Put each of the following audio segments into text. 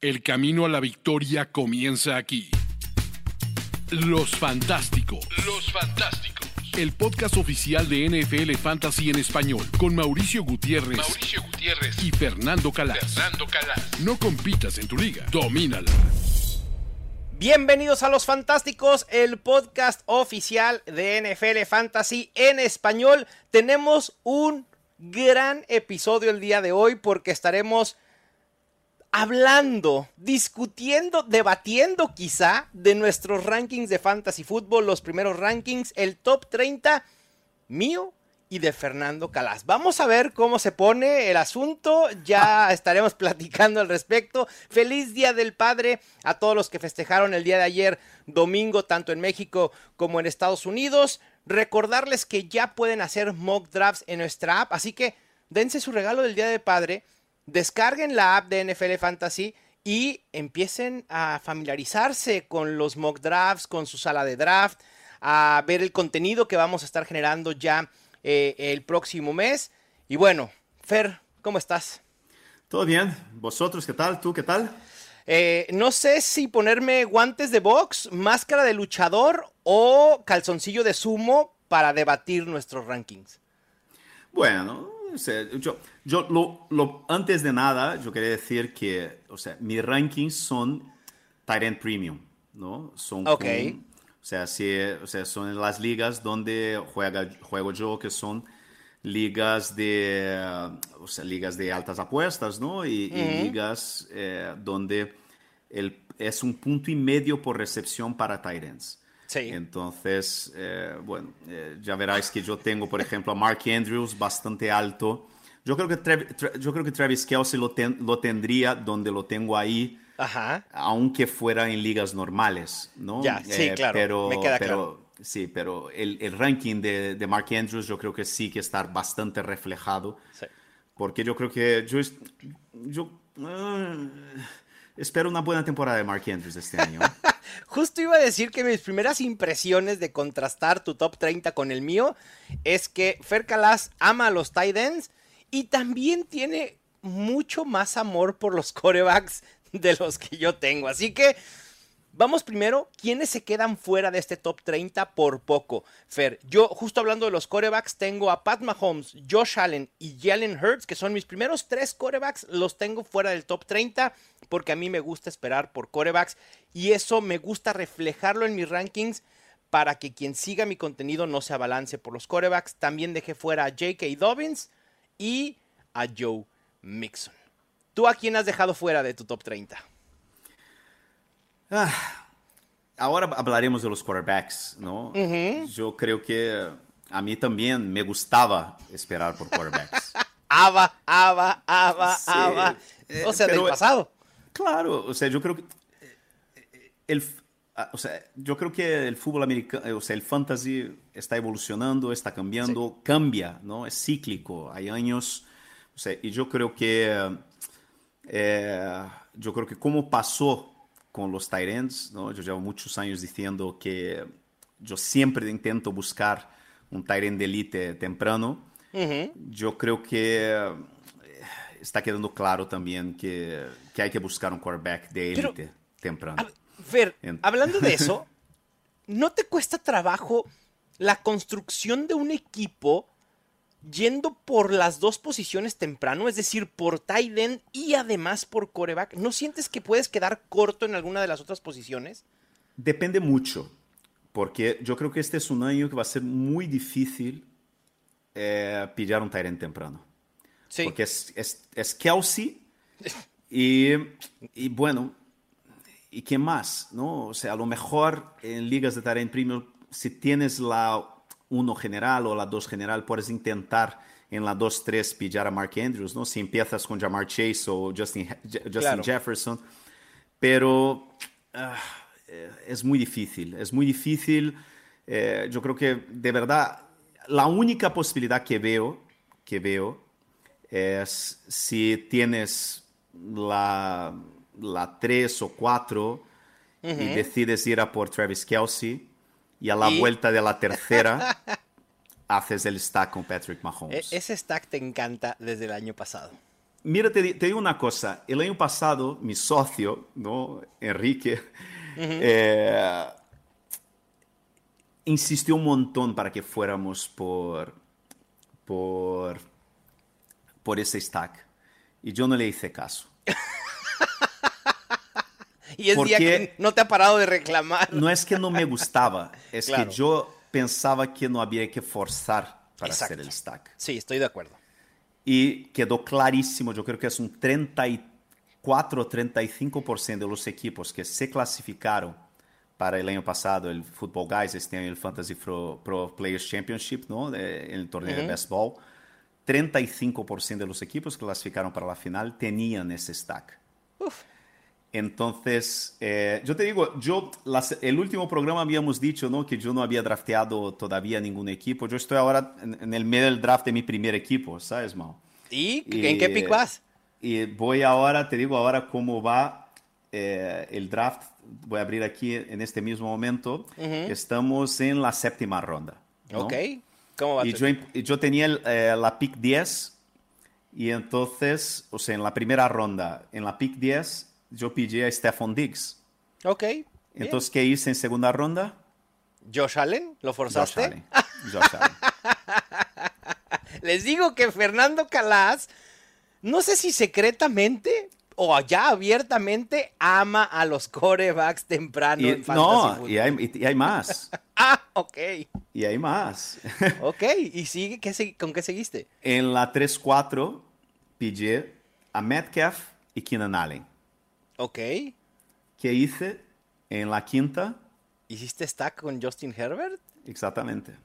El camino a la victoria comienza aquí. Los Fantásticos. Los Fantásticos. El podcast oficial de NFL Fantasy en español con Mauricio Gutiérrez, Mauricio Gutiérrez y Fernando Calas. Fernando Calas. No compitas en tu liga, domínala. Bienvenidos a Los Fantásticos, el podcast oficial de NFL Fantasy en español. Tenemos un gran episodio el día de hoy porque estaremos hablando, discutiendo, debatiendo quizá de nuestros rankings de fantasy fútbol, los primeros rankings, el top 30 mío y de Fernando Calas. Vamos a ver cómo se pone el asunto, ya estaremos platicando al respecto. Feliz Día del Padre a todos los que festejaron el día de ayer, domingo, tanto en México como en Estados Unidos. Recordarles que ya pueden hacer mock drafts en nuestra app, así que dense su regalo del Día del Padre descarguen la app de NFL Fantasy y empiecen a familiarizarse con los mock drafts, con su sala de draft, a ver el contenido que vamos a estar generando ya eh, el próximo mes. Y bueno, Fer, ¿cómo estás? Todo bien. ¿Vosotros qué tal? ¿Tú qué tal? Eh, no sé si ponerme guantes de box, máscara de luchador o calzoncillo de sumo para debatir nuestros rankings. Bueno, yo, yo lo, antes de nada, yo quería decir que, o sea, mis rankings son Tyrant Premium, ¿no? Son ok. o, sea, si, o sea, son en las ligas donde juega, juego yo, que son ligas de, o sea, ligas de altas apuestas, ¿no? Y, ligas eh, donde el, es un punto y medio por recepción para Tyrants. Sí. Entonces, eh, bueno, eh, ya verás que yo tengo, por ejemplo, a Mark Andrews bastante alto. Yo creo que, yo creo que Travis Kelsey lo, lo tendría donde lo tengo ahí, Ajá. aunque fuera en ligas normales, ¿no? Ya, sí, eh, claro, pero, me queda pero, claro. Sí, pero el, el ranking de, de, Mark Andrews yo creo que sí que está bastante reflejado. Sí. Porque yo creo que yo... yo uh, espero una buena temporada de Mark Andrews este año. Justo iba a decir que mis primeras impresiones de contrastar tu top 30 con el mío es que Fer Calas ama a los tight ends y también tiene mucho más amor por los corebacks de los que yo tengo. Así que vamos primero, ¿quiénes se quedan fuera de este top 30 por poco? Fer, yo justo hablando de los corebacks, tengo a Pat Mahomes, Josh Allen y Jalen Hurts, que son mis primeros tres corebacks, los tengo fuera del top 30 porque a mí me gusta esperar por corebacks y eso me gusta reflejarlo en mis rankings para que quien siga mi contenido no se abalance por los corebacks. También dejé fuera a J.K. Dobbins y a Joe Mixon. ¿Tú a quién has dejado fuera de tu top 30? Ah, ahora hablaremos de los quarterbacks, ¿no? Uh -huh. Yo creo que a mí también me gustaba esperar por quarterbacks. aba, aba, aba, Sí, eh, O sea, pero- del pasado. Claro, o sea, yo creo que eh, el, ah, o sea, yo creo que el fútbol americano, o sea, el fantasy está evolucionando, está cambiando, cambia, ¿no? Es cíclico. Hay años, o sea, y yo creo que, eh, yo creo que como pasó con los tight ends, ¿no? Yo llevo muchos años diciendo que yo siempre intento buscar un tight end de elite temprano. Ujú. Yo creo que eh, está quedando claro también que, que hay que buscar un quarterback de élite temprano. Fer, hablando de eso, ¿no te cuesta trabajo la construcción de un equipo yendo por las dos posiciones temprano? Es decir, por tight end y además por coreback. ¿No sientes que puedes quedar corto en alguna de las otras posiciones? Depende mucho, porque yo creo que este es un año que va a ser muy difícil eh, pillar un tight end temprano. Sí. Porque es, es, es Kelsey y, y bueno, ¿y qué más? ¿no? O sea, a lo mejor en ligas de end premium, si tienes la 1 general o la 2 general, puedes intentar en la 2-3 pillar a Mark Andrews, ¿no? Si empiezas con Jamar Chase o Justin, Justin Claro. Jefferson. Pero ah, es muy difícil, es muy difícil. Eh, yo creo que de verdad la única posibilidad que veo, que veo es si tienes la, la 3 o 4 y decides ir a por Travis Kelsey y a la Y- vuelta de la tercera haces el stack con Patrick E- Mahomes. ese stack te encanta desde el año pasado. mira, te, te, digo una cosa. El año pasado, mi socio, ¿no? Enrique, uh -huh. eh, insistió un montón para que fuéramos por, por, por ese stack. Y yo no le hice caso. y es Porque día que no te ha parado de reclamar. No es que no me gustaba, es claro. que yo pensaba que no había que forzar para Exacto. hacer el stack. Sí, estoy de acuerdo. Y quedó clarísimo, yo creo que es un 34, 35% de los equipos que se clasificaron para el año pasado el Football Guys, este año el Fantasy Pro, Pro Players Championship, ¿no? De, el torneo uh -huh. de baseball. 35% de los equipos que clasificaron para la final tenían ese stack. Uf. Entonces, eh, yo te digo, yo, las, el último programa habíamos dicho ¿no? que yo no había drafteado todavía ningún equipo. Yo estoy ahora en, en el medio del draft de mi primer equipo, ¿sabes, Mau? ¿Y, y en qué pick vas? Y voy ahora, te digo ahora cómo va eh, el draft. Voy a abrir aquí en este mismo momento. Uh -huh. Estamos en la séptima ronda. ¿no? Ok. ¿Cómo va y yo, yo, tenía el, eh, la pick 10 y entonces, o sea, en la primera ronda, en la pick 10, yo pillé a Stephon Diggs. Ok. Entonces, ¿qué hice en segunda ronda? Josh Allen, ¿lo forzaste? Josh Allen. Josh Allen. Les digo que Fernando Calas, no sé si secretamente o ya abiertamente ama a los corebacks temprano y, en Fantasy No, y hay, y hay más. ah, ok. Y hay más. ok, ¿y sigue, qué, con qué seguiste? En la 3-4 pillé a Metcalf y Keenan Allen. Ok. ¿Qué hice en la quinta? ¿Hiciste stack con Justin Herbert? Exactamente.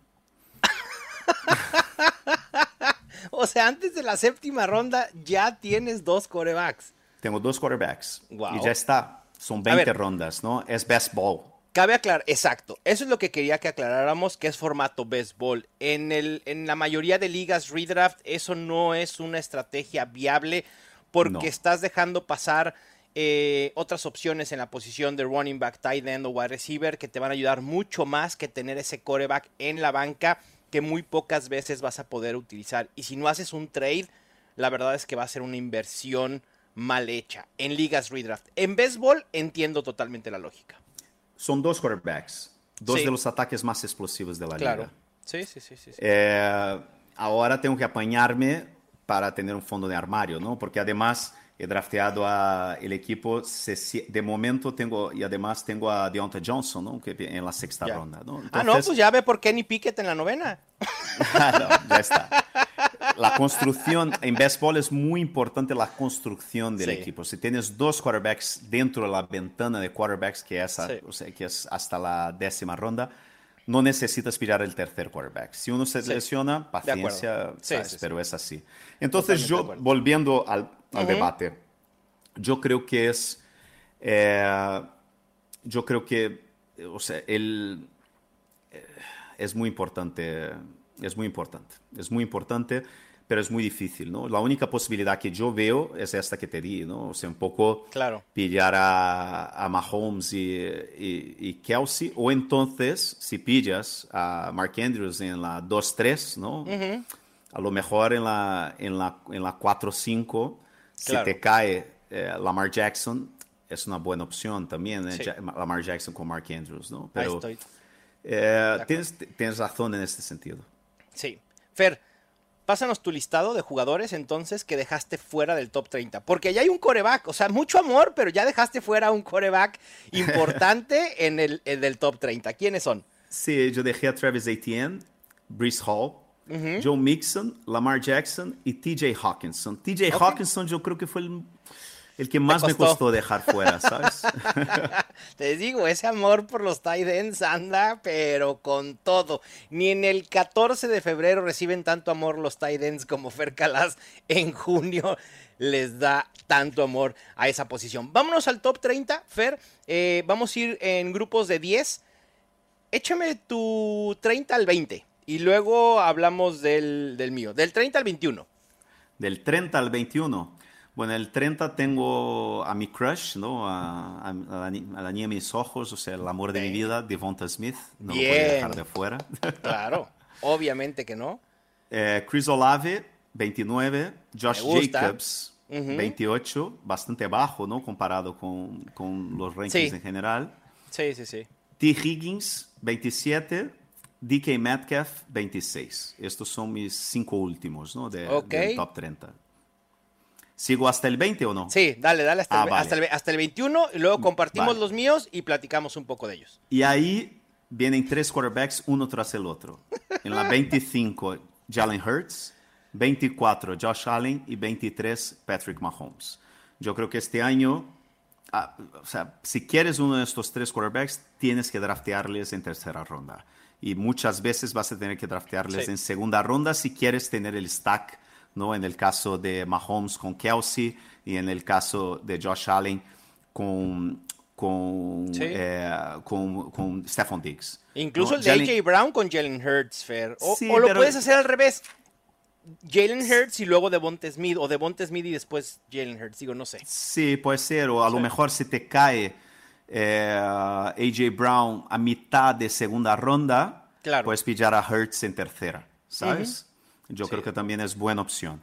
o sea, antes de la séptima ronda ya tienes dos corebacks. Tengo dos quarterbacks. Wow. Y ya está. Son 20 rondas, ¿no? Es best ball. Cabe aclarar, exacto. Eso es lo que quería que aclaráramos, que es formato best ball. En, el, en la mayoría de ligas redraft, eso no es una estrategia viable porque no. estás dejando pasar eh, otras opciones en la posición de running back, tight end o wide receiver que te van a ayudar mucho más que tener ese coreback en la banca que muy pocas veces vas a poder utilizar. Y si no haces un trade, la verdad es que va a ser una inversión mal hecha en ligas redraft. En béisbol entiendo totalmente la lógica. Son dos quarterbacks, dos sí. de los ataques más explosivos de la claro. liga. Sí, sí, sí. sí, sí. Eh, ahora tengo que apañarme para tener un fondo de armario, ¿no? Porque además he drafteado a el equipo, se, de momento tengo, y además tengo a Deontay Johnson, ¿no? Que en la sexta ya. ronda, ¿no? Entonces, ah, no, pues ya ve por Kenny Pickett en la novena. no, ya está. La construcción, en baseball es muy importante la construcción del Sí. equipo. Si tienes dos quarterbacks dentro de la ventana de quarterbacks, que es, Sí. o sea, que es hasta la décima ronda, no necesitas pillar el tercer quarterback. Si uno se Sí. lesiona, paciencia. Sí, ¿sabes? sí, sí. pero es así. Entonces Totalmente yo, volviendo al, al debate, yo creo que es, eh, yo creo que, o sea, el, eh, es muy importante, es muy importante, es muy importante, pero es muy difícil, ¿no? La única posibilidad que yo veo es esta que te di, ¿no? O sea, un poco Claro. pillar a, a Mahomes y, y, y Kelsey, o entonces, si pillas a Mark Andrews en la 2-3, ¿no? Ujú. A lo mejor en la, en la, en la 4-5, si Claro. te cae eh, Lamar Jackson, es una buena opción también, ¿eh? Sí. Lamar Jackson con Mark Andrews, ¿no? Ahí Pero estoy. eh, tienes, tienes razón en este sentido. Sí. Fer, pásanos tu listado de jugadores entonces que dejaste fuera del top 30. Porque ya hay un coreback, o sea, mucho amor, pero ya dejaste fuera un coreback importante en el, top 30. ¿Quiénes son? Sí, yo dejé a Travis Etienne, Brees Hall. Joe Mixon, Lamar Jackson y TJ Hawkinson. TJ. Hawkinson yo creo que fue el, el que más me costó. costó dejar fuera, ¿sabes? Te digo, ese amor por los tight ends anda, pero con todo. Ni en el 14 de febrero reciben tanto amor los tight ends como Fer Calas en junio les da tanto amor a esa posición. Vámonos al top 30, Fer. Eh, vamos a ir en grupos de 10. Échame tu 30 al 20 y luego hablamos del, del mío. Del 30 al 21. Del 30 al 21. Bueno, el 30 tengo a mi crush, ¿no? A, a- a la, a la niña de mis ojos, o sea, el amor de mi vida, Devonta Smith. No lo Bien. podía dejar de fuera. Claro, obviamente que no. Eh, Chris Olave, 29. Josh Me gusta. Jacobs, 28, bastante bajo, ¿no? Comparado con, con los rankings Sí. en general. Sí, sí, sí. T. Higgins, 27. DK Metcalf, 26. Estos son mis cinco últimos, ¿no? De, Ok. del top 30. ¿Sigo hasta el 20 o no? Sí, dale, dale hasta, Ah, el, vale. hasta, el, hasta el 21 y luego compartimos Vale. los míos y platicamos un poco de ellos. Y ahí vienen tres quarterbacks uno tras el otro. En la 25, Jalen Hurts, 24, Josh Allen y 23, Patrick Mahomes. Yo creo que este año, ah, o sea, si quieres uno de estos tres quarterbacks, tienes que draftearles en tercera ronda. Y muchas veces vas a tener que draftearles Sí. en segunda ronda si quieres tener el stack, ¿no? En el caso de Mahomes con Kelsey y en el caso de Josh Allen con, con, Sí. eh, con, con Stephon Diggs. Incluso ¿no? el de Jalen- AJ Brown con Jalen Hurts, Fer. O, Sí, o lo pero- puedes hacer al revés. Jalen Hurts y luego Devonta Smith. O Devonta Smith y después Jalen Hurts. Digo, no sé. Sí, puede ser, o a lo mejor si te cae eh, AJ Brown a mitad de segunda ronda, Claro. puedes pillar a Hertz en tercera, ¿sabes? Yo Sí. creo que también es buena opción.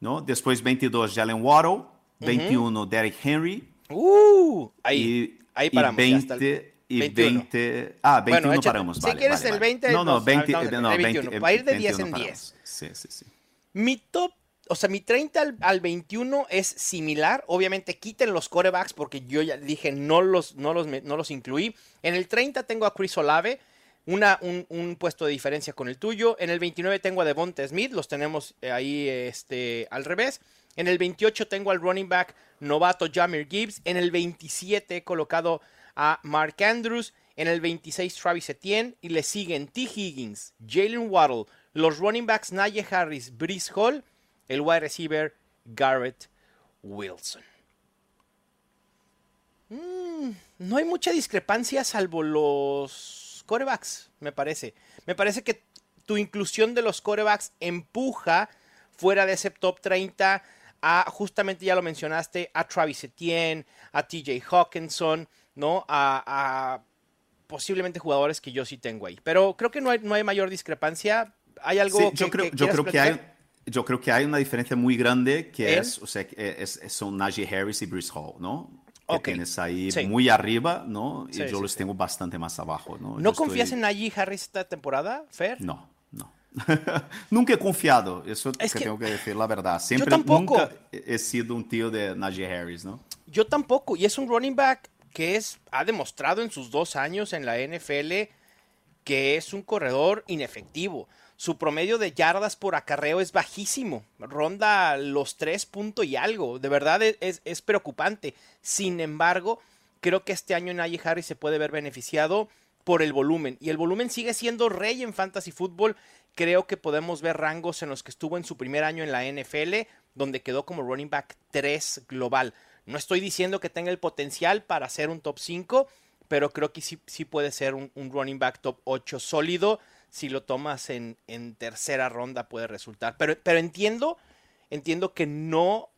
¿no? Después 22, Jalen Waddle, 21, Derrick Henry, Uh, ahí, y, ahí y paramos. ya 20, hasta el y 21. 20, ah, 21 Bueno, échate. paramos, Si vale, quieres vale, el vale. 20, no, no, nos 20, aventamos no, el 20, 21, para ir de 10 21 en paramos. 10. Sí, sí, sí. Mi top, o sea, mi 30 al, al 21 es similar. Obviamente quiten los corebacks porque yo ya dije no los, no los, no los incluí. En el 30 tengo a Chris Olave, un, puesto de diferencia con el tuyo. En el 29 tengo a Devonta Smith, los tenemos eh, ahí este, al revés. En el 28 tengo al running back novato Jamir Gibbs. En el 27 he colocado a Mark Andrews. En el 26 Travis Etienne. Y le siguen T. Higgins, Jalen Waddle, los running backs Najee Harris, Brees Hall, el wide receiver Garrett Wilson. Mm, no hay mucha discrepancia salvo los corebacks, me parece. Me parece que tu inclusión de los corebacks empuja fuera de ese top 30 a, justamente ya lo mencionaste, a Travis Etienne, a TJ Hawkinson, ¿no? A, a posiblemente jugadores que yo sí tengo ahí. Pero creo que no hay, no hay mayor discrepancia. ¿Hay algo Sí, que, yo creo, que yo creo que hay, yo creo que hay una diferencia muy grande que es, o sea, es, es- son Najee Harris y Brees Hall, ¿no? Que tienes ahí Sí. muy arriba, ¿no? Y Sí, yo sí, los tengo bastante más abajo, ¿no? ¿No Yo confías estoy- en Najee Harris esta temporada, Fer? No, no. nunca he confiado, eso Es que que- tengo que decir la verdad. Siempre, tampoco. nunca he he sido un tío de Najee Harris, ¿no? Yo tampoco. Y es un running back que es, ha demostrado en sus dos años en la NFL que es un corredor inefectivo. Su promedio de yardas por acarreo es bajísimo. Ronda los tres puntos y algo. De verdad es, es- es preocupante. Sin embargo, creo que este año Najee Harris se puede ver beneficiado por el volumen. Y el volumen sigue siendo rey en fantasy fútbol. Creo que podemos ver rangos en los que estuvo en su primer año en la NFL, donde quedó como running back 3 global. No estoy diciendo que tenga el potencial para ser un top 5, pero creo que sí, sí puede ser un, un running back top 8 sólido. Si lo tomas en, en tercera ronda puede resultar. Pero, pero entiendo, entiendo que no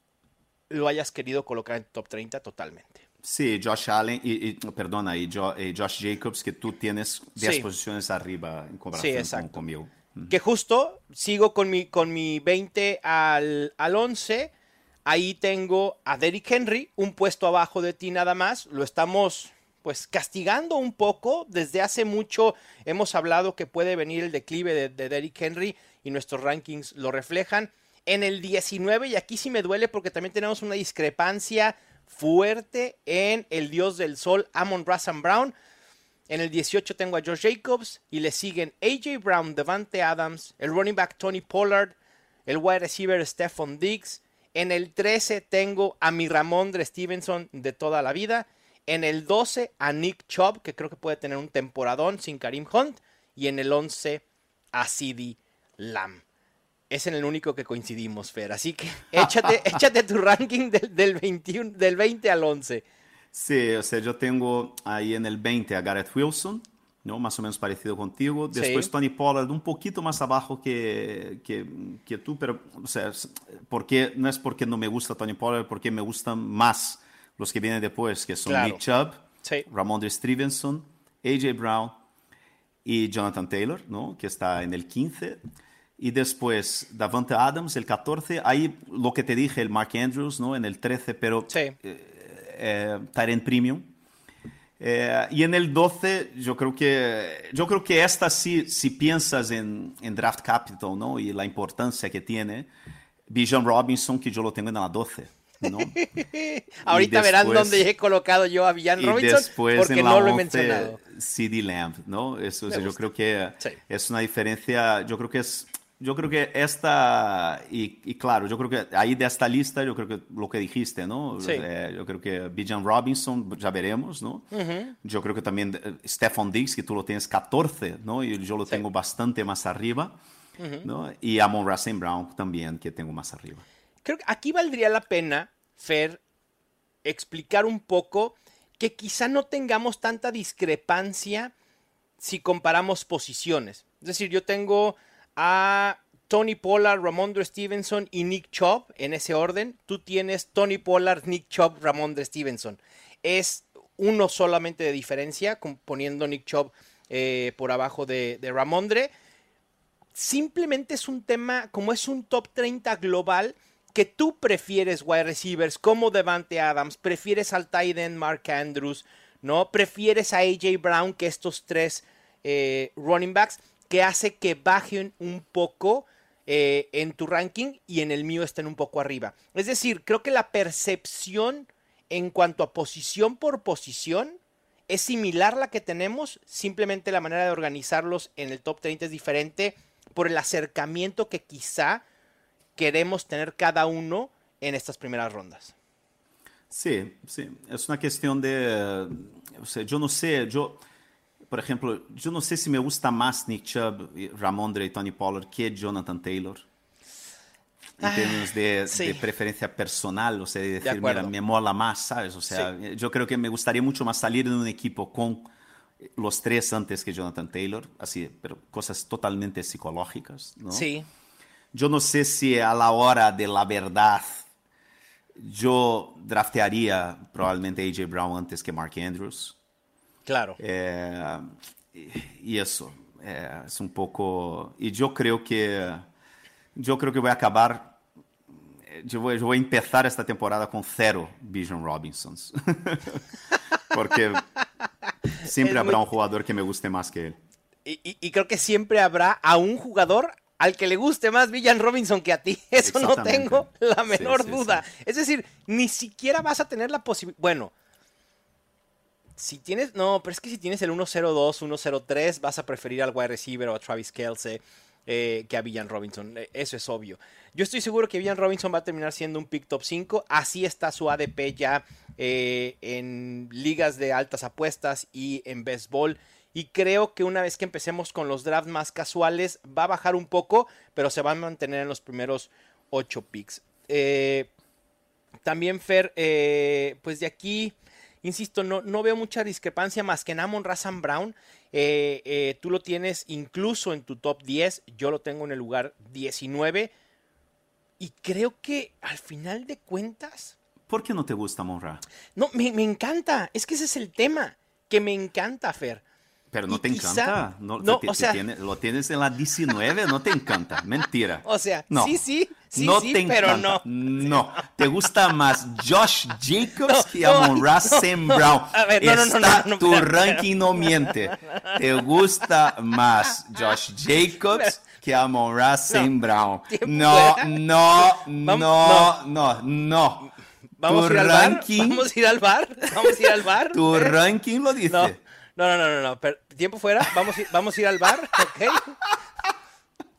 lo hayas querido colocar en top 30 totalmente. Sí, Josh Allen y, y- perdona, y, Jo- y Josh Jacobs, que tú tienes 10 Sí. posiciones arriba en Sí, comparación con- conmigo. Que justo sigo con mi, con mi 20 al, al 11. Ahí tengo a Derrick Henry, un puesto abajo de ti nada más. Lo estamos pues castigando un poco. Desde hace mucho hemos hablado que puede venir el declive de, de Derrick Henry y nuestros rankings lo reflejan. En el 19, y aquí sí me duele porque también tenemos una discrepancia fuerte en el dios del sol, Amon Razan Brown. En el 18 tengo a Josh Jacobs y le siguen AJ Brown, Devante Adams, el running back Tony Pollard, el wide receiver Stephon Diggs. En el 13 tengo a mi Ramondre Stevenson de toda la vida. En el 12 a Nick Chubb, que creo que puede tener un temporadón sin Karim Hunt. Y en el 11 a CD Lamb. Es en el único que coincidimos, Fer. Así que échate, échate tu ranking del, del 21, del 20 al 11. Sí, o sea, yo tengo ahí en el 20 a Garrett Wilson, ¿no? Más o menos parecido contigo. Después Sí. Tony Pollard, un poquito más abajo que, que, que tú, pero, o sea, porque, no es porque no me gusta Tony Pollard, porque me gustan más los que vienen después, que son Claro. Nick Chubb, Sí. Ramondre Stevenson, AJ Brown y Jonathan Taylor, ¿no? Que está en el 15. Y después Davante Adams, el 14. Ahí lo que te dije, el Mark Andrews, ¿no? En el 13, pero Sí. eh, eh, Tyrant Premium. Eh, y en el 12, yo creo que, yo creo que esta sí, si piensas en, en Draft Capital, ¿no? Y la importancia que tiene, Bijan Robinson, que yo lo tengo en la 12, ¿no? Ahorita verán dónde he colocado yo a Villan Robinson después porque en la no lo he 11, mencionado. CD Lamb, ¿no? Eso, yo creo que Sí. es una diferencia, yo creo que es, yo creo que esta, y, y claro, yo creo que ahí de esta lista, yo creo que lo que dijiste, ¿no? Sí. Eh, yo creo que Bijan Robinson, ya veremos, ¿no? Yo creo que también eh, Stephon Diggs, que tú lo tienes 14, ¿no? Y yo lo Sí. tengo bastante más arriba, ¿no? Y Amon Racing Brown también, que tengo más arriba. Creo que aquí valdría la pena, Fer, explicar un poco que quizá no tengamos tanta discrepancia si comparamos posiciones. Es decir, yo tengo a Tony Pollard, Ramondre Stevenson y Nick Chubb en ese orden. Tú tienes Tony Pollard, Nick Chubb, Ramondre Stevenson. Es uno solamente de diferencia, poniendo Nick Chubb eh, por abajo de, de Ramondre simplemente es un tema, como es un top 30 global, que tú prefieres wide receivers como Devante Adams, prefieres al tight end Mark Andrews, ¿no? Prefieres a AJ Brown que estos tres eh, running backs, que hace que bajen un poco eh, en tu ranking y en el mío estén un poco arriba. Es decir, creo que la percepción en cuanto a posición por posición es similar la que tenemos, simplemente la manera de organizarlos en el top 30 es diferente por el acercamiento que quizá queremos tener cada uno en estas primeras rondas. Sí, sí, es una cuestión de, o sea, yo no sé, yo, por ejemplo, yo no sé si me gusta más Nick Chubb, Ramondre y Tony Pollard que Jonathan Taylor. En Ah, términos de, sí. de preferencia personal, o sea, de decir, acuerdo. mira, me mola más, ¿sabes? O sea, yo creo que me gustaría mucho más salir de un equipo con los tres antes que Jonathan Taylor, así, pero cosas totalmente psicológicas, ¿no? Sí, Yo no sé si a la hora de la verdad yo draftearía probablemente AJ Brown antes que Mark Andrews. claro. Eh, y, y eso eh, es un poco. Y yo creo que yo creo que voy a acabar. eh, Yo voy, yo voy a empezar esta temporada con cero Bijan Robinsons. Porque siempre Es habrá muy- un jugador que me guste más que él. Y, y- y creo que siempre habrá a un jugador al que le guste más Villan Robinson que a ti. Eso no tengo la menor sí, duda. Es decir, ni siquiera vas a tener la posibilidad. Bueno, si tienes. No, pero es que si tienes el 1-0-2, 1-0-3, vas a preferir al wide receiver o a Travis Kelsey eh, que a Villan Robinson. Eh, Eso es obvio. Yo estoy seguro que Villan Robinson va a terminar siendo un pick top 5. Así está su ADP ya eh, en ligas de altas apuestas y en béisbol. Y creo que una vez que empecemos con los drafts más casuales, va a bajar un poco, pero se va a mantener en los primeros 8 picks. Eh, también, Fer, eh, pues de aquí, insisto, no, no veo mucha discrepancia más que en Amon Razan Brown. Eh, tú lo tienes incluso en tu top 10, yo lo tengo en el lugar 19. Y creo que al final de cuentas, ¿Por qué no te gusta Monra? no, me, me encanta, es que ese es el tema, que me encanta, Fer. Pero no Y te quizá- encanta. No, no, te- o sea- lo tienes en la 19, no te encanta. Mentira. O sea, No. sí, sí, sí, no sí, te pero encanta. no. No. Te gusta más Josh Jacobs No, que Amon Ra. Brown. A ver, no, no, no, Está- no, no, tu ranking no miente. Te gusta más Josh Jacobs que Amon Ra Sam Brown. No, no, no, no, no. Vamos a ir al bar, vamos a ir al bar, vamos a ir al bar. Tu ¿eh? ranking lo dice. No, no, no, no, no, no, per- tiempo fuera, vamos, a ir- vamos a ir al bar, ¿ok?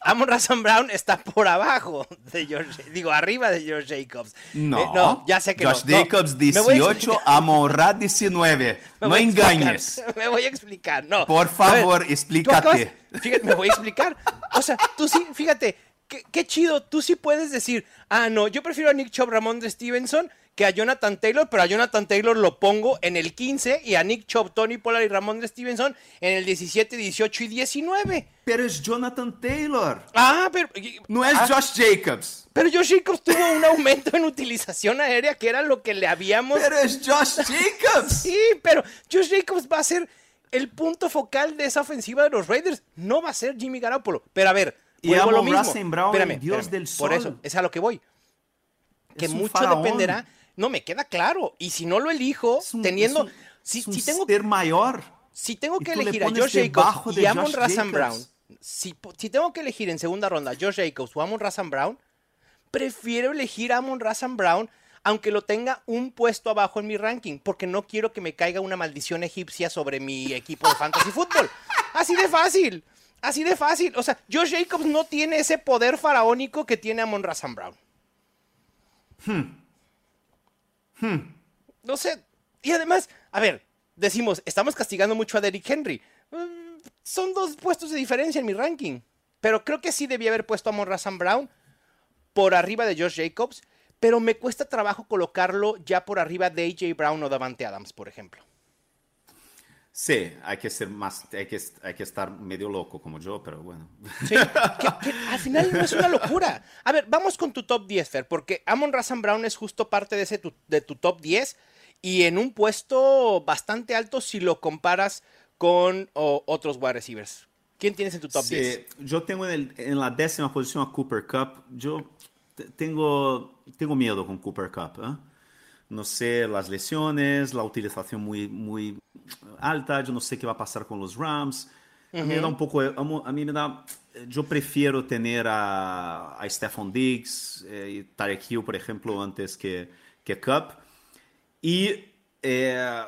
Amon Razan Brown está por abajo de George, digo, arriba de George Jacobs. No, Eh, no, ya sé que Josh no. Jacobs me voy a 18, explicar, Amon Ra 19. me No a engañes. Me voy a explicar, no. Por A favor, ver, explícate. fíjate, me voy a explicar. O sea, tú sí, fíjate, qué, qué chido, tú sí puedes decir, ah, no, yo prefiero a Nick Chubb, Ramón de Stevenson que a Jonathan Taylor, pero a Jonathan Taylor lo pongo en el 15 y a Nick Chubb, Tony Pollard y Ramón de Stevenson en el 17, 18 y 19. Pero es Jonathan Taylor. Ah, pero... No es ah, Josh Jacobs. Pero Josh Jacobs tuvo un aumento en utilización aérea que era lo que le habíamos... Pero es Josh Jacobs. Sí, pero Josh Jacobs va a ser el punto focal de esa ofensiva de los Raiders. No va a ser Jimmy Garoppolo. Pero a ver, Y Amon Russell Brown, espérame, Dios espérame, del sol. Por eso, es a lo que voy. Que mucho dependerá. No, me queda claro. Y si no lo elijo, un, teniendo. Es un, si, tengo, ser mayor. Si tengo que elegir a Josh Jacobs y Amon Russell Brown, si, si, tengo que elegir en segunda ronda a Josh Jacobs o Amon Russell Brown, prefiero elegir a Amon Russell Brown aunque lo tenga un puesto abajo en mi ranking, porque no quiero que me caiga una maldición egipcia sobre mi equipo de fantasy fútbol. Así de fácil. Así de fácil. O sea, Josh Jacobs no tiene ese poder faraónico que tiene Amon Razan Brown. Hmm. Hmm. No sé. Y además, a ver, decimos, estamos castigando mucho a Derrick Henry. Mm, son dos puestos de diferencia en mi ranking. Pero creo que sí debía haber puesto a Amon Razan Brown por arriba de Josh Jacobs pero me cuesta trabajo colocarlo ya por arriba de AJ Brown o Davante Adams, por ejemplo. Sí, hay que ser más, hay que, hay que estar medio loco como yo, pero bueno. Sí, que, que al final no es una locura. A ver, vamos con tu top 10, Fer, porque Amon Razan Brown es justo parte de, ese tu, de tu top 10 y en un puesto bastante alto si lo comparas con o, otros wide receivers. ¿Quién tienes en tu top sí, 10? Yo tengo en, el, en la décima posición a Cooper Cup. Yo tengo, tengo miedo con Cooper Cup. ¿eh? No sé las lesiones, la utilización muy, muy alta, yo no sé qué va a pasar con los Rams. Uh -huh. A mí me da un poco, a mí me da, yo prefiero tener a, a Stephon Diggs eh, y Tarek Hill, por ejemplo, antes que, que Cup. Y eh,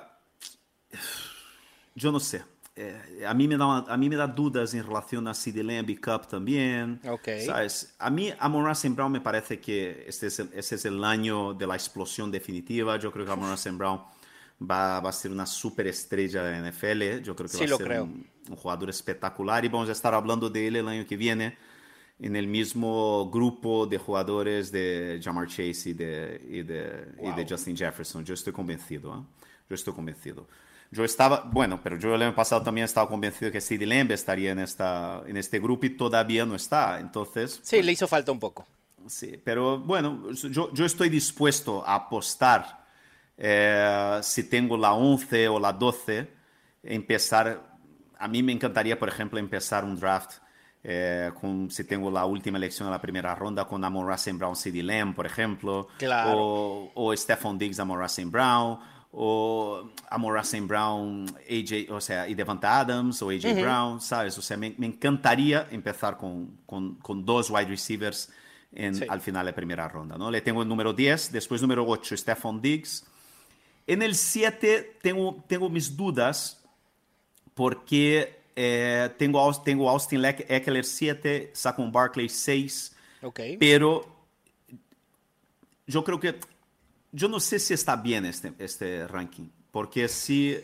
yo no sé, eh, a, mí me da, a mí me da dudas en relación a CD Lamb Cup también. Okay. ¿sabes? A mí, Amon Russell Brown me parece que este es, el, este es el año de la explosión definitiva. Yo creo que Russell Brown va, va a ser una superestrella de la NFL. Yo creo que sí, va a ser creo. Un, un, jugador espectacular y vamos a estar hablando de él el año que viene en el mismo grupo de jugadores de Jamar Chase y de, y de, wow. y de Justin Jefferson. Yo estoy convencido. ¿eh? Yo estoy convencido. Yo estaba, bueno, pero yo el año pasado también estaba convencido que CD Lamb estaría en, esta, en este grupo y todavía no está. Entonces. Sí, pues, le hizo falta un poco. Sí, pero bueno, yo, yo estoy dispuesto a apostar eh, si tengo la 11 o la 12, empezar. A mí me encantaría, por ejemplo, empezar un draft eh, con, si tengo la última elección en la primera ronda con Amon Russell Brown, CD Lamb, por ejemplo. Claro. O, o Stephon Diggs, Amon Russell Brown o Amon Russell Brown, AJ, o sea, y Devante Adams o AJ uh -huh. Brown, ¿sabes? O sea, me, me encantaría empezar con, con, con, dos wide receivers en, sí. al final de primera ronda, ¿no? Le tengo el número 10, después número 8, Stephon Diggs. En el 7 tengo, tengo mis dudas porque eh, tengo, tengo Austin Eckler 7, Saquon Barkley 6, okay. pero yo creo que yo no sé si está bien este, este ranking, porque si,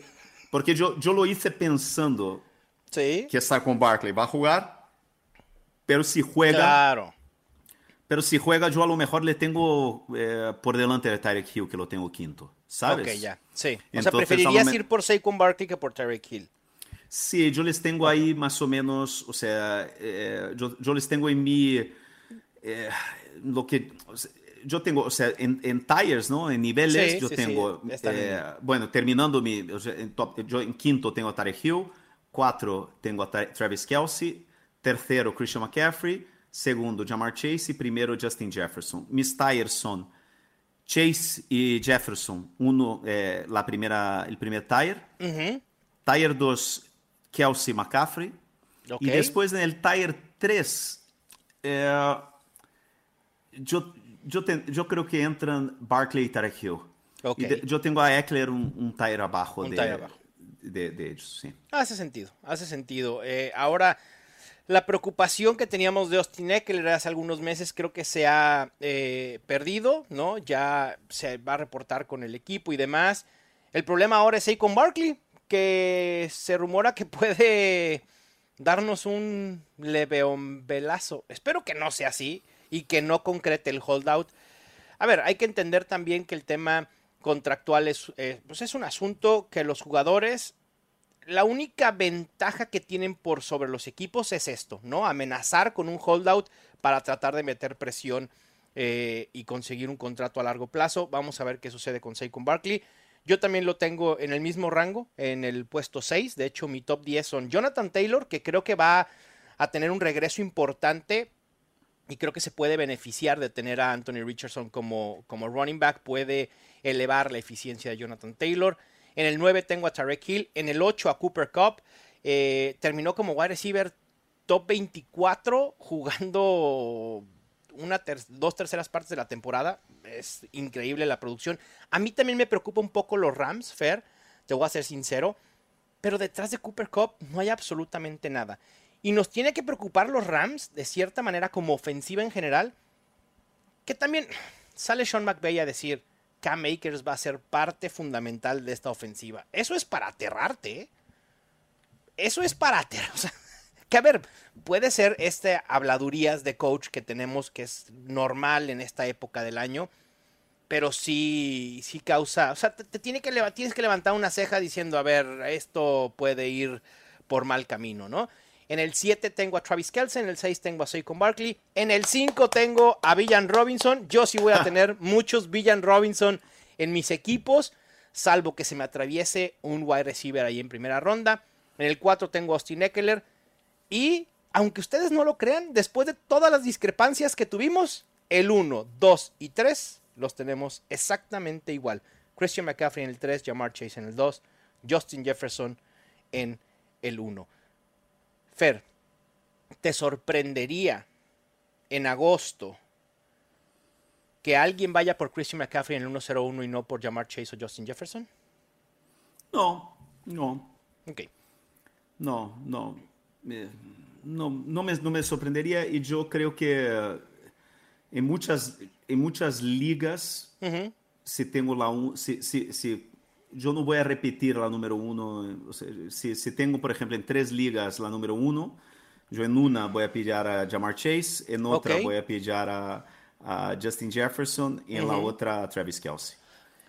porque yo, yo lo hice pensando sí. que está con Barkley, va a jugar, pero si juega, claro. pero si juega yo a lo mejor le tengo eh, por delante de Tyreek Hill, que lo tengo quinto, ¿sabes? Ok, ya, sí. O Entonces, sea, preferirías me... ir por Saquon Barkley que por Tyreek Hill. Sí, yo les tengo ahí más o menos, o sea, eh, yo, yo, les tengo en mi, eh, lo que, o sea, yo tengo, o sea, en, en tires, ¿no? En niveles, sí, yo sí, tengo, sí. Eh, bueno, terminando mi, o sea, en top, yo en quinto tengo a Tarek Hill, cuatro tengo a Travis Kelsey, tercero Christian McCaffrey, segundo Jamar Chase y primero Justin Jefferson. Mis tires son Chase y Jefferson, uno, eh, la primera, el primer tire, tire 2, Kelsey McCaffrey, okay. y después en el tire 3, eh, yo yo, te, yo, creo que entran Barkley y Tarek Hill. Okay. Y de, yo tengo a Eckler un, un tire de, tire abajo. De, de, ellos. Sí. Hace sentido, hace sentido. Eh, ahora, la preocupación que teníamos de Austin Eckler hace algunos meses creo que se ha eh, perdido, ¿no? Ya se va a reportar con el equipo y demás. El problema ahora es con Barkley, que se rumora que puede darnos un leveombelazo. Espero que no sea así y que no concrete el holdout. A ver, hay que entender también que el tema contractual es, eh, pues es un asunto que los jugadores, la única ventaja que tienen por sobre los equipos es esto, ¿no? Amenazar con un holdout para tratar de meter presión eh, y conseguir un contrato a largo plazo. Vamos a ver qué sucede con Saquon Barkley. Yo también lo tengo en el mismo rango, en el puesto 6. De hecho, mi top 10 son Jonathan Taylor, que creo que va a tener un regreso importante y creo que se puede beneficiar de tener a Anthony Richardson como, como running back, puede elevar la eficiencia de Jonathan Taylor. En el 9 tengo a Tarek Hill, en el 8 a Cooper Cup, eh, terminó como wide receiver top 24 jugando una dos terceras partes de la temporada. Es increíble la producción. A mí también me preocupa un poco los Rams, Fer, te voy a ser sincero. Pero detrás de Cooper Cup no hay absolutamente nada. Y nos tiene que preocupar los Rams, de cierta manera, como ofensiva en general. Que también sale Sean McVay a decir, Cam Akers va a ser parte fundamental de esta ofensiva. Eso es para aterrarte. ¿eh? Eso es para aterrar. que a ver, puede ser este habladurías de coach que tenemos que es normal en esta época del año, pero sí, sí causa, o sea, te, tiene tienes que levantar una ceja diciendo, a ver, esto puede ir por mal camino, ¿no? En el 7 tengo a Travis Kelsen, en el 6 tengo a Saquon Barkley, en el 5 tengo a Villan Robinson. Yo sí voy a tener muchos Villan Robinson en mis equipos, salvo que se me atraviese un wide receiver ahí en primera ronda. En el 4 tengo a Austin Eckler, y aunque ustedes no lo crean, después de todas las discrepancias que tuvimos, el 1, 2 y 3 los tenemos exactamente igual. Christian McCaffrey en el 3, Jamar Chase en el 2, Justin Jefferson en el 1. Fer, ¿te sorprendería en agosto que alguien vaya por Christian McCaffrey en el 101 y no por Jamar Chase o Justin Jefferson? No, no. Ok. No, no no, no, me, no me sorprendería y yo creo que en muchas, en muchas ligas, si tengo la si, si, si, yo no voy a repetir la número uno, si, si, tengo, por ejemplo, en tres ligas la número uno, yo en una voy a pillar a Jamar Chase, en otra voy a pillar a, a, Justin Jefferson y en la otra a Travis Kelsey.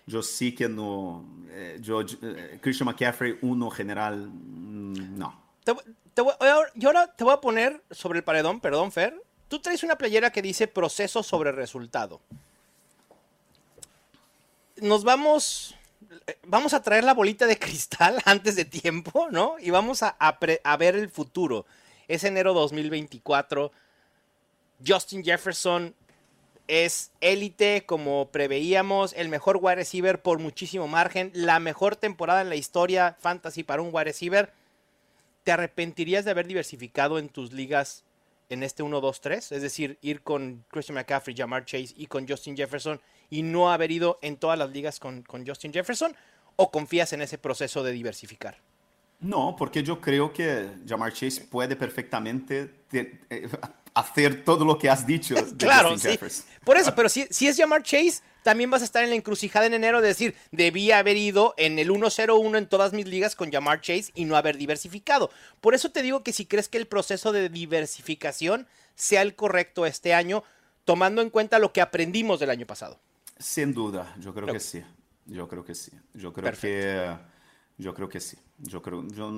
Yo sí que no, eh, yo, eh, Christian McCaffrey, uno general, mm, no yo ahora te voy a poner sobre el paredón, perdón, Fer. Tú traes una playera que dice proceso sobre resultado. Nos vamos. Vamos a traer la bolita de cristal antes de tiempo, ¿no? Y vamos a, a ver el futuro. Es enero 2024. Justin Jefferson es élite, como preveíamos, el mejor wide receiver por muchísimo margen, la mejor temporada en la historia fantasy para un wide receiver. ¿te arrepentirías de haber diversificado en tus ligas en este 1-2-3? Es decir, ir con Christian McCaffrey, Jamar Chase y con Justin Jefferson y no haber ido en todas las ligas con, con Justin Jefferson? ¿O confías en ese proceso de diversificar? No, porque yo creo que Jamar Chase puede perfectamente eh, hacer todo lo que has dicho. claro, sí. Por eso, pero si, si es Jamar Chase, también vas a estar en la encrucijada en enero de decir, debía haber ido en el 1-0-1 en todas mis ligas con Jamar Chase y no haber diversificado. Por eso te digo que si crees que el proceso de diversificación sea el correcto este año, tomando en cuenta lo que aprendimos del año pasado. Sin duda, yo creo que sí. Yo creo que sí. Yo creo que yo creo que sí. Yo creo, yo,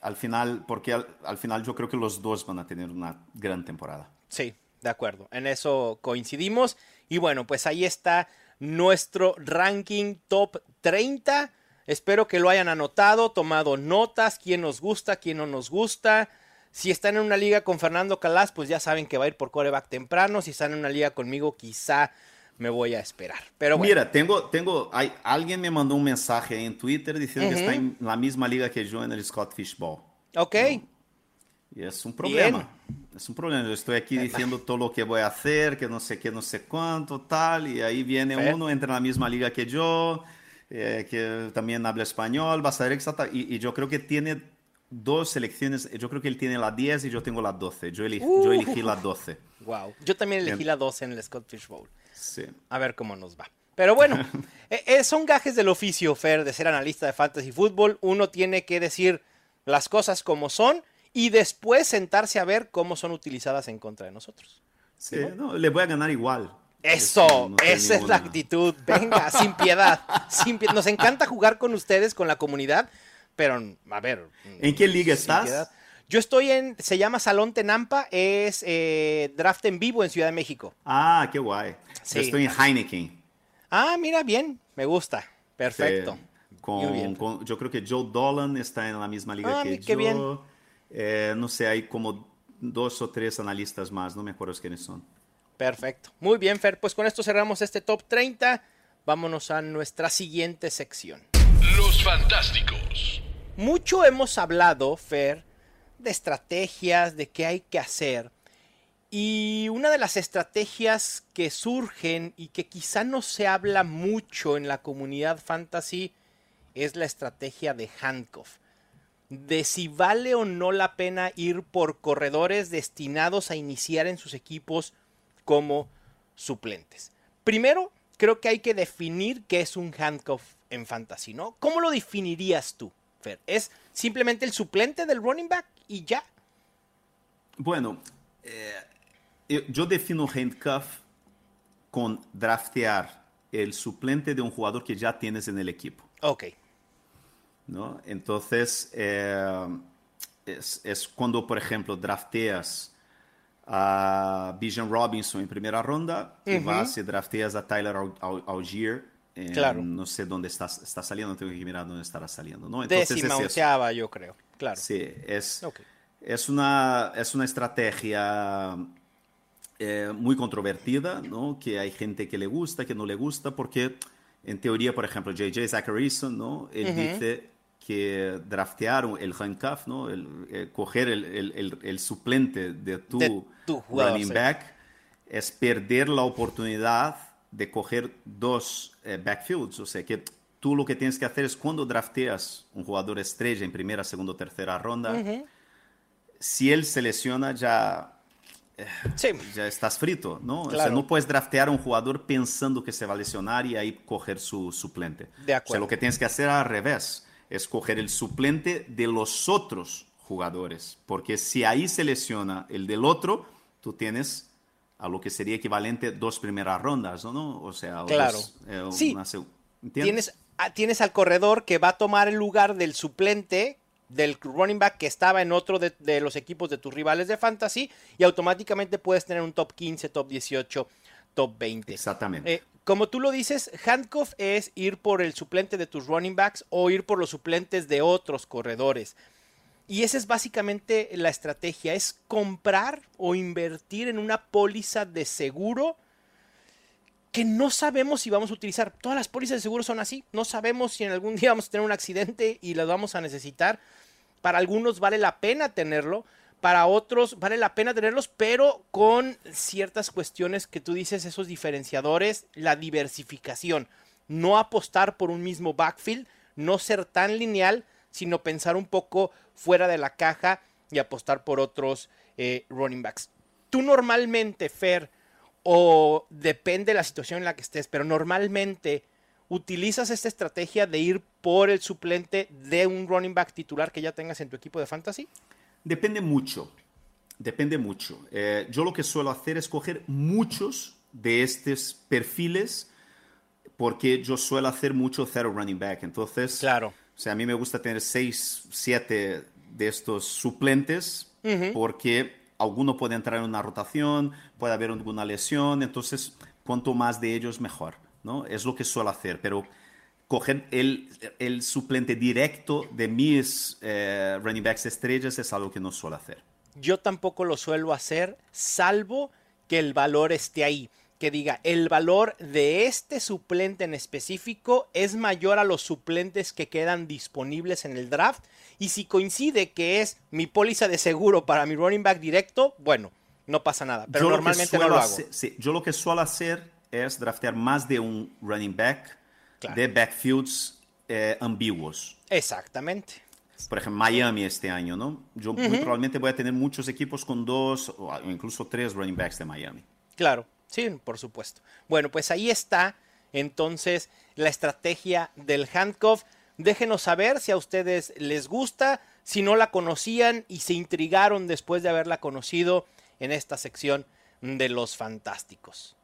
al final, porque al, final yo creo que los dos van a tener una gran temporada. Sí, de acuerdo. En eso coincidimos. Y bueno, pues ahí está nuestro ranking top 30. Espero que lo hayan anotado, tomado notas, quién nos gusta, quién no nos gusta. Si están en una liga con Fernando Calas, pues ya saben que va a ir por coreback temprano. Si están en una liga conmigo, quizá me voy a esperar. Pero Mira, tengo, tengo, hay, alguien me mandó un mensaje en Twitter diciendo que está en la misma liga que yo en el Scott Fishball. Ok. Y es un problema. Es un problema. Yo estoy aquí diciendo todo lo que voy a hacer, que no sé qué, no sé cuánto, tal, y ahí viene uno, entra en la misma liga que yo, eh, que también habla español, va a ser exacta, y, y, yo creo que tiene dos selecciones, yo creo que él tiene la 10 y yo tengo la 12. Yo, elegí, yo elegí la 12. Wow. Yo también elegí la 12 en el Scott Fishbowl. A ver cómo nos va. Pero bueno, eh, eh, son gajes del oficio, Fer, de ser analista de fantasy fútbol. Uno tiene que decir las cosas como son y después sentarse a ver cómo son utilizadas en contra de nosotros. Sí, no, le voy a ganar igual. Eso, esa es la actitud. Venga, sin piedad. Sin Nos encanta jugar con ustedes, con la comunidad, pero a ver. ¿En qué liga estás? Yo estoy en, se llama Salón Tenampa, es eh, draft en vivo en Ciudad de México. Ah, qué guay. Yo estoy en Heineken. Ah, mira, bien, me gusta. Perfecto. yo creo que Joe Dolan está en la misma liga ah, que yo. Bien. Eh, no sé, hay como dos o tres analistas más, no me acuerdo quiénes son. Perfecto. Muy bien, Fer. Pues con esto cerramos este top 30. Vámonos a nuestra siguiente sección. Los Fantásticos. Mucho hemos hablado, Fer, de estrategias, de qué hay que hacer. Y una de las estrategias que surgen y que quizá no se habla mucho en la comunidad fantasy es la estrategia de handcuff. De si vale o no la pena ir por corredores destinados a iniciar en sus equipos como suplentes. Primero, creo que hay que definir qué es un handcuff en fantasy, ¿no? ¿Cómo lo definirías tú, Fer? ¿Es simplemente el suplente del running back y ya? Bueno, eh, yo defino handcuff con draftear el suplente de un jugador que ya tienes en el equipo. Ok. ¿no? Entonces, eh, es, es, cuando, por ejemplo, drafteas a Bijan Robinson en primera ronda uh -huh. y vas y drafteas a Tyler Algier. Claro. No sé dónde está, está saliendo, tengo que mirar dónde estará saliendo. ¿no? Entonces, Décima, es onceava, yo creo. Claro. Sí, es, okay. es, una, es una estrategia eh, muy controvertida, ¿no? que hay gente que le gusta, que no le gusta, porque en teoría, por ejemplo, J.J. Zacharyson, ¿no? él uh -huh. dice que draftearon el handcuff, ¿no? El, el coger el, el, el, suplente de tu, de tu jugador, running sí. back es perder la oportunidad de coger dos eh, backfields. O sea, que tú lo que tienes que hacer es cuando drafteas un jugador estrella en primera, segunda o tercera ronda, uh -huh. si él se lesiona ya... Sí. Ya estás frito, ¿no? Claro. O sea, no puedes draftear a un jugador pensando que se va a lesionar y ahí coger su suplente. De acuerdo. O sea, lo que tienes que hacer al revés escoger el suplente de los otros jugadores, porque si ahí se lesiona el del otro, tú tienes a lo que sería equivalente dos primeras rondas, ¿no? O sea, claro. Dos, eh, sí. una, tienes, tienes al corredor que va a tomar el lugar del suplente del running back que estaba en otro de, de, los equipos de tus rivales de fantasy y automáticamente puedes tener un top 15, top 18, top 20. Exactamente. Eh, como tú lo dices, handcuff es ir por el suplente de tus running backs o ir por los suplentes de otros corredores. Y esa es básicamente la estrategia, es comprar o invertir en una póliza de seguro que no sabemos si vamos a utilizar. Todas las pólizas de seguro son así, no sabemos si en algún día vamos a tener un accidente y las vamos a necesitar. Para algunos vale la pena tenerlo, para otros vale la pena tenerlos, pero con ciertas cuestiones que tú dices, esos diferenciadores, la diversificación, no apostar por un mismo backfield, no ser tan lineal, sino pensar un poco fuera de la caja y apostar por otros eh, running backs. Tú normalmente, Fer, o depende de la situación en la que estés, pero normalmente utilizas esta estrategia de ir por el suplente de un running back titular que ya tengas en tu equipo de fantasy? Depende mucho, depende mucho. Eh, yo lo que suelo hacer es coger muchos de estos perfiles porque yo suelo hacer mucho zero running back. Entonces, claro. o sea, a mí me gusta tener 6, 7 de estos suplentes uh -huh. porque alguno puede entrar en una rotación, puede haber alguna lesión, entonces cuanto más de ellos mejor, ¿no? Es lo que suelo hacer, pero coger el, suplente directo de mis eh, running backs estrellas es algo que no suelo hacer. Yo tampoco lo suelo hacer, salvo que el valor esté ahí. Que diga, el valor de este suplente en específico es mayor a los suplentes que quedan disponibles en el draft. Y si coincide que es mi póliza de seguro para mi running back directo, bueno, no pasa nada. Pero yo normalmente lo no lo hago. Hacer, sí, yo lo que suelo hacer es draftear más de un running back Claro. de backfields eh, ambiguos. Exactamente. Por ejemplo, Miami este año, ¿no? Yo uh -huh. muy probablemente voy a tener muchos equipos con dos o incluso tres running backs de Miami. Claro, sí, por supuesto. Bueno, pues ahí está entonces la estrategia del handcuff. Déjenos saber si a ustedes les gusta, si no la conocían y se intrigaron después de haberla conocido en esta sección de los fantásticos.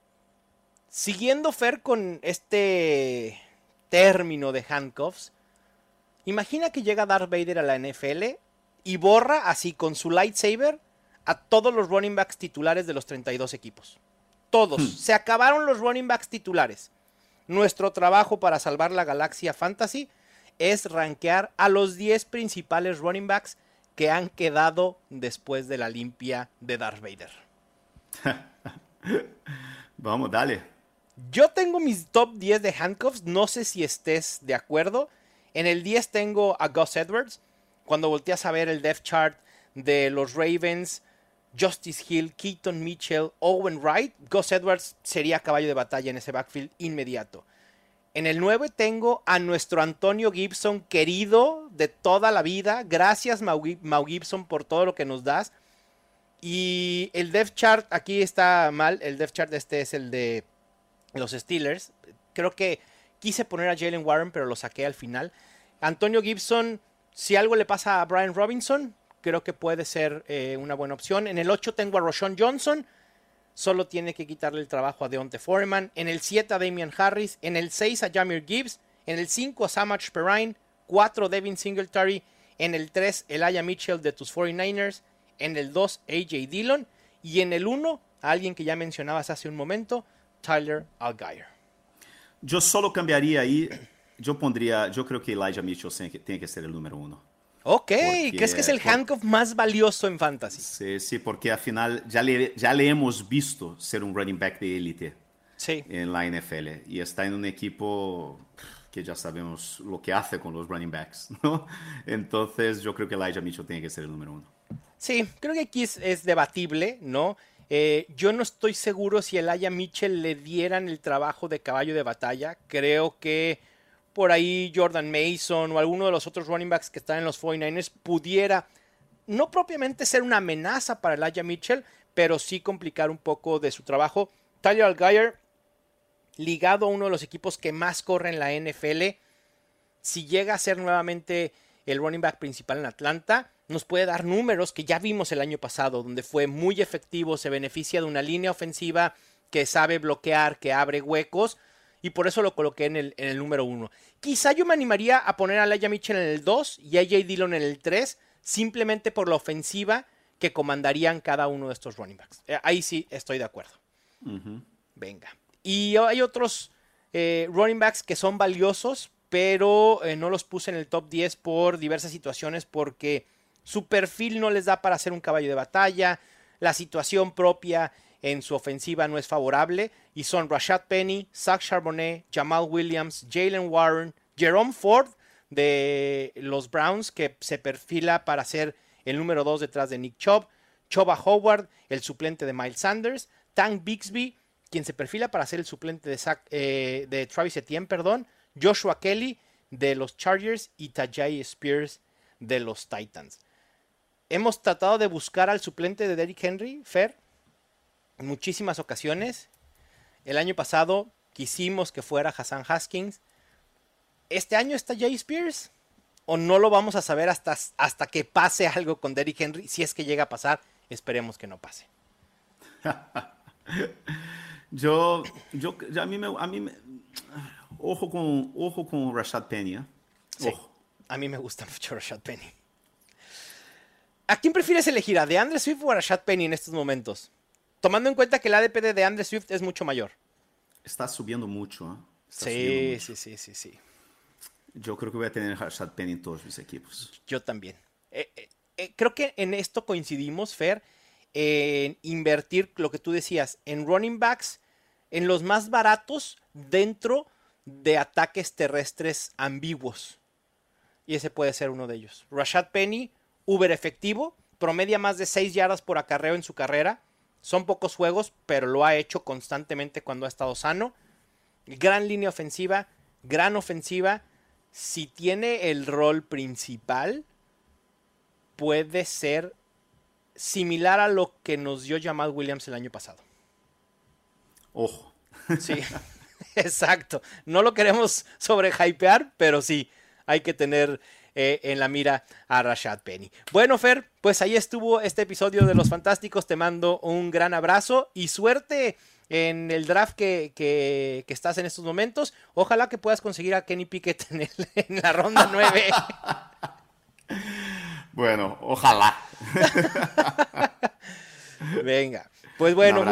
Siguiendo Fer con este término de handcuffs, imagina que llega Darth Vader a la NFL y borra así con su lightsaber a todos los running backs titulares de los 32 equipos. Todos. Hmm. Se acabaron los running backs titulares. Nuestro trabajo para salvar la galaxia fantasy es rankear a los 10 principales running backs que han quedado después de la limpia de Darth Vader. Vamos, dale. Yo tengo mis top 10 de handcuffs, no sé si estés de acuerdo. En el 10 tengo a Gus Edwards. Cuando volteas a ver el depth chart de los Ravens, Justice Hill, Keaton Mitchell, Owen Wright, Gus Edwards sería caballo de batalla en ese backfield inmediato. En el 9 tengo a nuestro Antonio Gibson, querido de toda la vida. Gracias, Mau, Gibson, por todo lo que nos das. Y el depth chart, aquí está mal. El depth chart este es el de los Steelers. Creo que quise poner a Jalen Warren, pero lo saqué al final. Antonio Gibson, si algo le pasa a Brian Robinson, creo que puede ser eh, una buena opción. En el 8 tengo a Roshan Johnson. Solo tiene que quitarle el trabajo a Deontay Foreman. En el 7 a Damian Harris. En el 6 a Jamir Gibbs. En el 5 a Samach Perrine. 4 Devin Singletary. En el 3 Elijah Mitchell de tus 49ers. En el 2 AJ Dillon. Y en el 1 a alguien que ya mencionabas hace un momento, Tyler Algier. Yo solo cambiaría ahí. Yo pondría, yo creo que Elijah Mitchell tiene que ser el número uno. Ok, ¿crees que es el handcuff más valioso en fantasy? Sí, sí, porque al final ya le, ya le hemos visto ser un running back de élite sí. en la NFL y está en un equipo que ya sabemos lo que hace con los running backs, ¿no? Entonces yo creo que Elijah Mitchell tiene que ser el número uno. Sí, creo que aquí es, debatible, ¿no? Eh, yo no estoy seguro si Elijah Mitchell le dieran el trabajo de caballo de batalla. Creo que por ahí Jordan Mason o alguno de los otros running backs que están en los 49ers pudiera no propiamente ser una amenaza para Elijah Mitchell, pero sí complicar un poco de su trabajo. Tyler Algier, ligado a uno de los equipos que más corre en la NFL, si llega a ser nuevamente el running back principal en Atlanta, nos puede dar números que ya vimos el año pasado, donde fue muy efectivo, se beneficia de una línea ofensiva que sabe bloquear, que abre huecos, y por eso lo coloqué en el, en el número uno. Quizá yo me animaría a poner a Laia Mitchell en el 2 y a AJ Dillon en el 3, simplemente por la ofensiva que comandarían cada uno de estos running backs. Eh, ahí sí estoy de acuerdo. Venga. Y hay otros eh, running backs que son valiosos, pero eh, no los puse en el top 10 por diversas situaciones, porque su perfil no les da para ser un caballo de batalla, la situación propia en su ofensiva no es favorable y son Rashad Penny, Zach Charbonnet, Jamal Williams, Jalen Warren, Jerome Ford de los Browns que se perfila para ser el número 2 detrás de Nick Chubb, Choba Howard, el suplente de Miles Sanders, Tank Bixby, quien se perfila para ser el suplente de, eh, de Travis Etienne, perdón, Joshua Kelly de los Chargers y Tajay Spears de los Titans. Hemos tratado de buscar al suplente de Derrick Henry, Fer, en muchísimas ocasiones. El año pasado quisimos que fuera Hassan Haskins. ¿Este año está Jay Spears? ¿O no lo vamos a saber hasta, hasta que pase algo con Derrick Henry? Si es que llega a pasar, esperemos que no pase. yo, yo, a mí me, a mí ojo con, ojo con Rashad Penny. ¿eh? a mí me gusta mucho Rashad Penny. ¿A quién prefieres elegir? ¿A DeAndre Swift o a Rashad Penny en estos momentos? Tomando en cuenta que el ADP de Andre Swift es mucho mayor. Está subiendo mucho. ¿eh? sí, sí, sí, sí, sí. Yo creo que voy a tener Rashad Penny en todos mis equipos. Yo también. Eh, eh, eh, creo que en esto coincidimos, Fer, en invertir lo que tú decías, en running backs, en los más baratos dentro de ataques terrestres ambiguos. Y ese puede ser uno de ellos. Rashad Penny, uber efectivo, promedia más de 6 yardas por acarreo en su carrera son pocos juegos, pero lo ha hecho constantemente cuando ha estado sano. Gran línea ofensiva, gran ofensiva. Si tiene el rol principal, puede ser similar a lo que nos dio Jamal Williams el año pasado. Ojo. Sí, exacto. No lo queremos sobrehypear, pero sí, hay que tener eh, en la mira a Rashad Penny. Bueno, Fer, pues ahí estuvo este episodio de Los Fantásticos. Te mando un gran abrazo y suerte en el draft que, estás en estos momentos. Ojalá que puedas conseguir a Kenny Pickett en, en la ronda 9. Bueno, ojalá. Venga, pues bueno,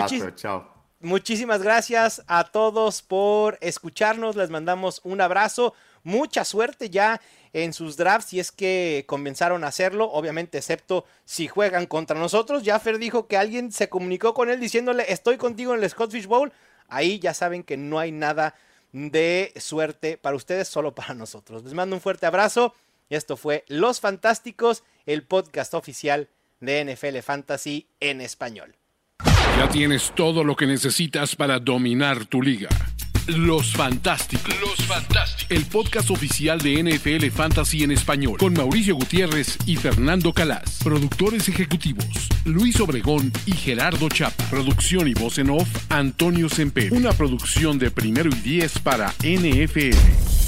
muchísimas gracias a todos por escucharnos. Les mandamos un abrazo. Mucha suerte ya en sus drafts si es que comenzaron a hacerlo, obviamente excepto si juegan contra nosotros. Jaffer dijo que alguien se comunicó con él diciéndole estoy contigo en el Scottish Bowl. Ahí ya saben que no hay nada de suerte para ustedes, solo para nosotros. Les mando un fuerte abrazo. Esto fue Los Fantásticos, el podcast oficial de NFL Fantasy en español. Ya tienes todo lo que necesitas para dominar tu liga. Los Fantásticos. Los Fantásticos. El podcast oficial de NFL Fantasy en español. Con Mauricio Gutiérrez y Fernando Calas. Productores ejecutivos. Luis Obregón y Gerardo Chapa. Producción y voz en off. Antonio Semper. Una producción de primero y diez para NFL.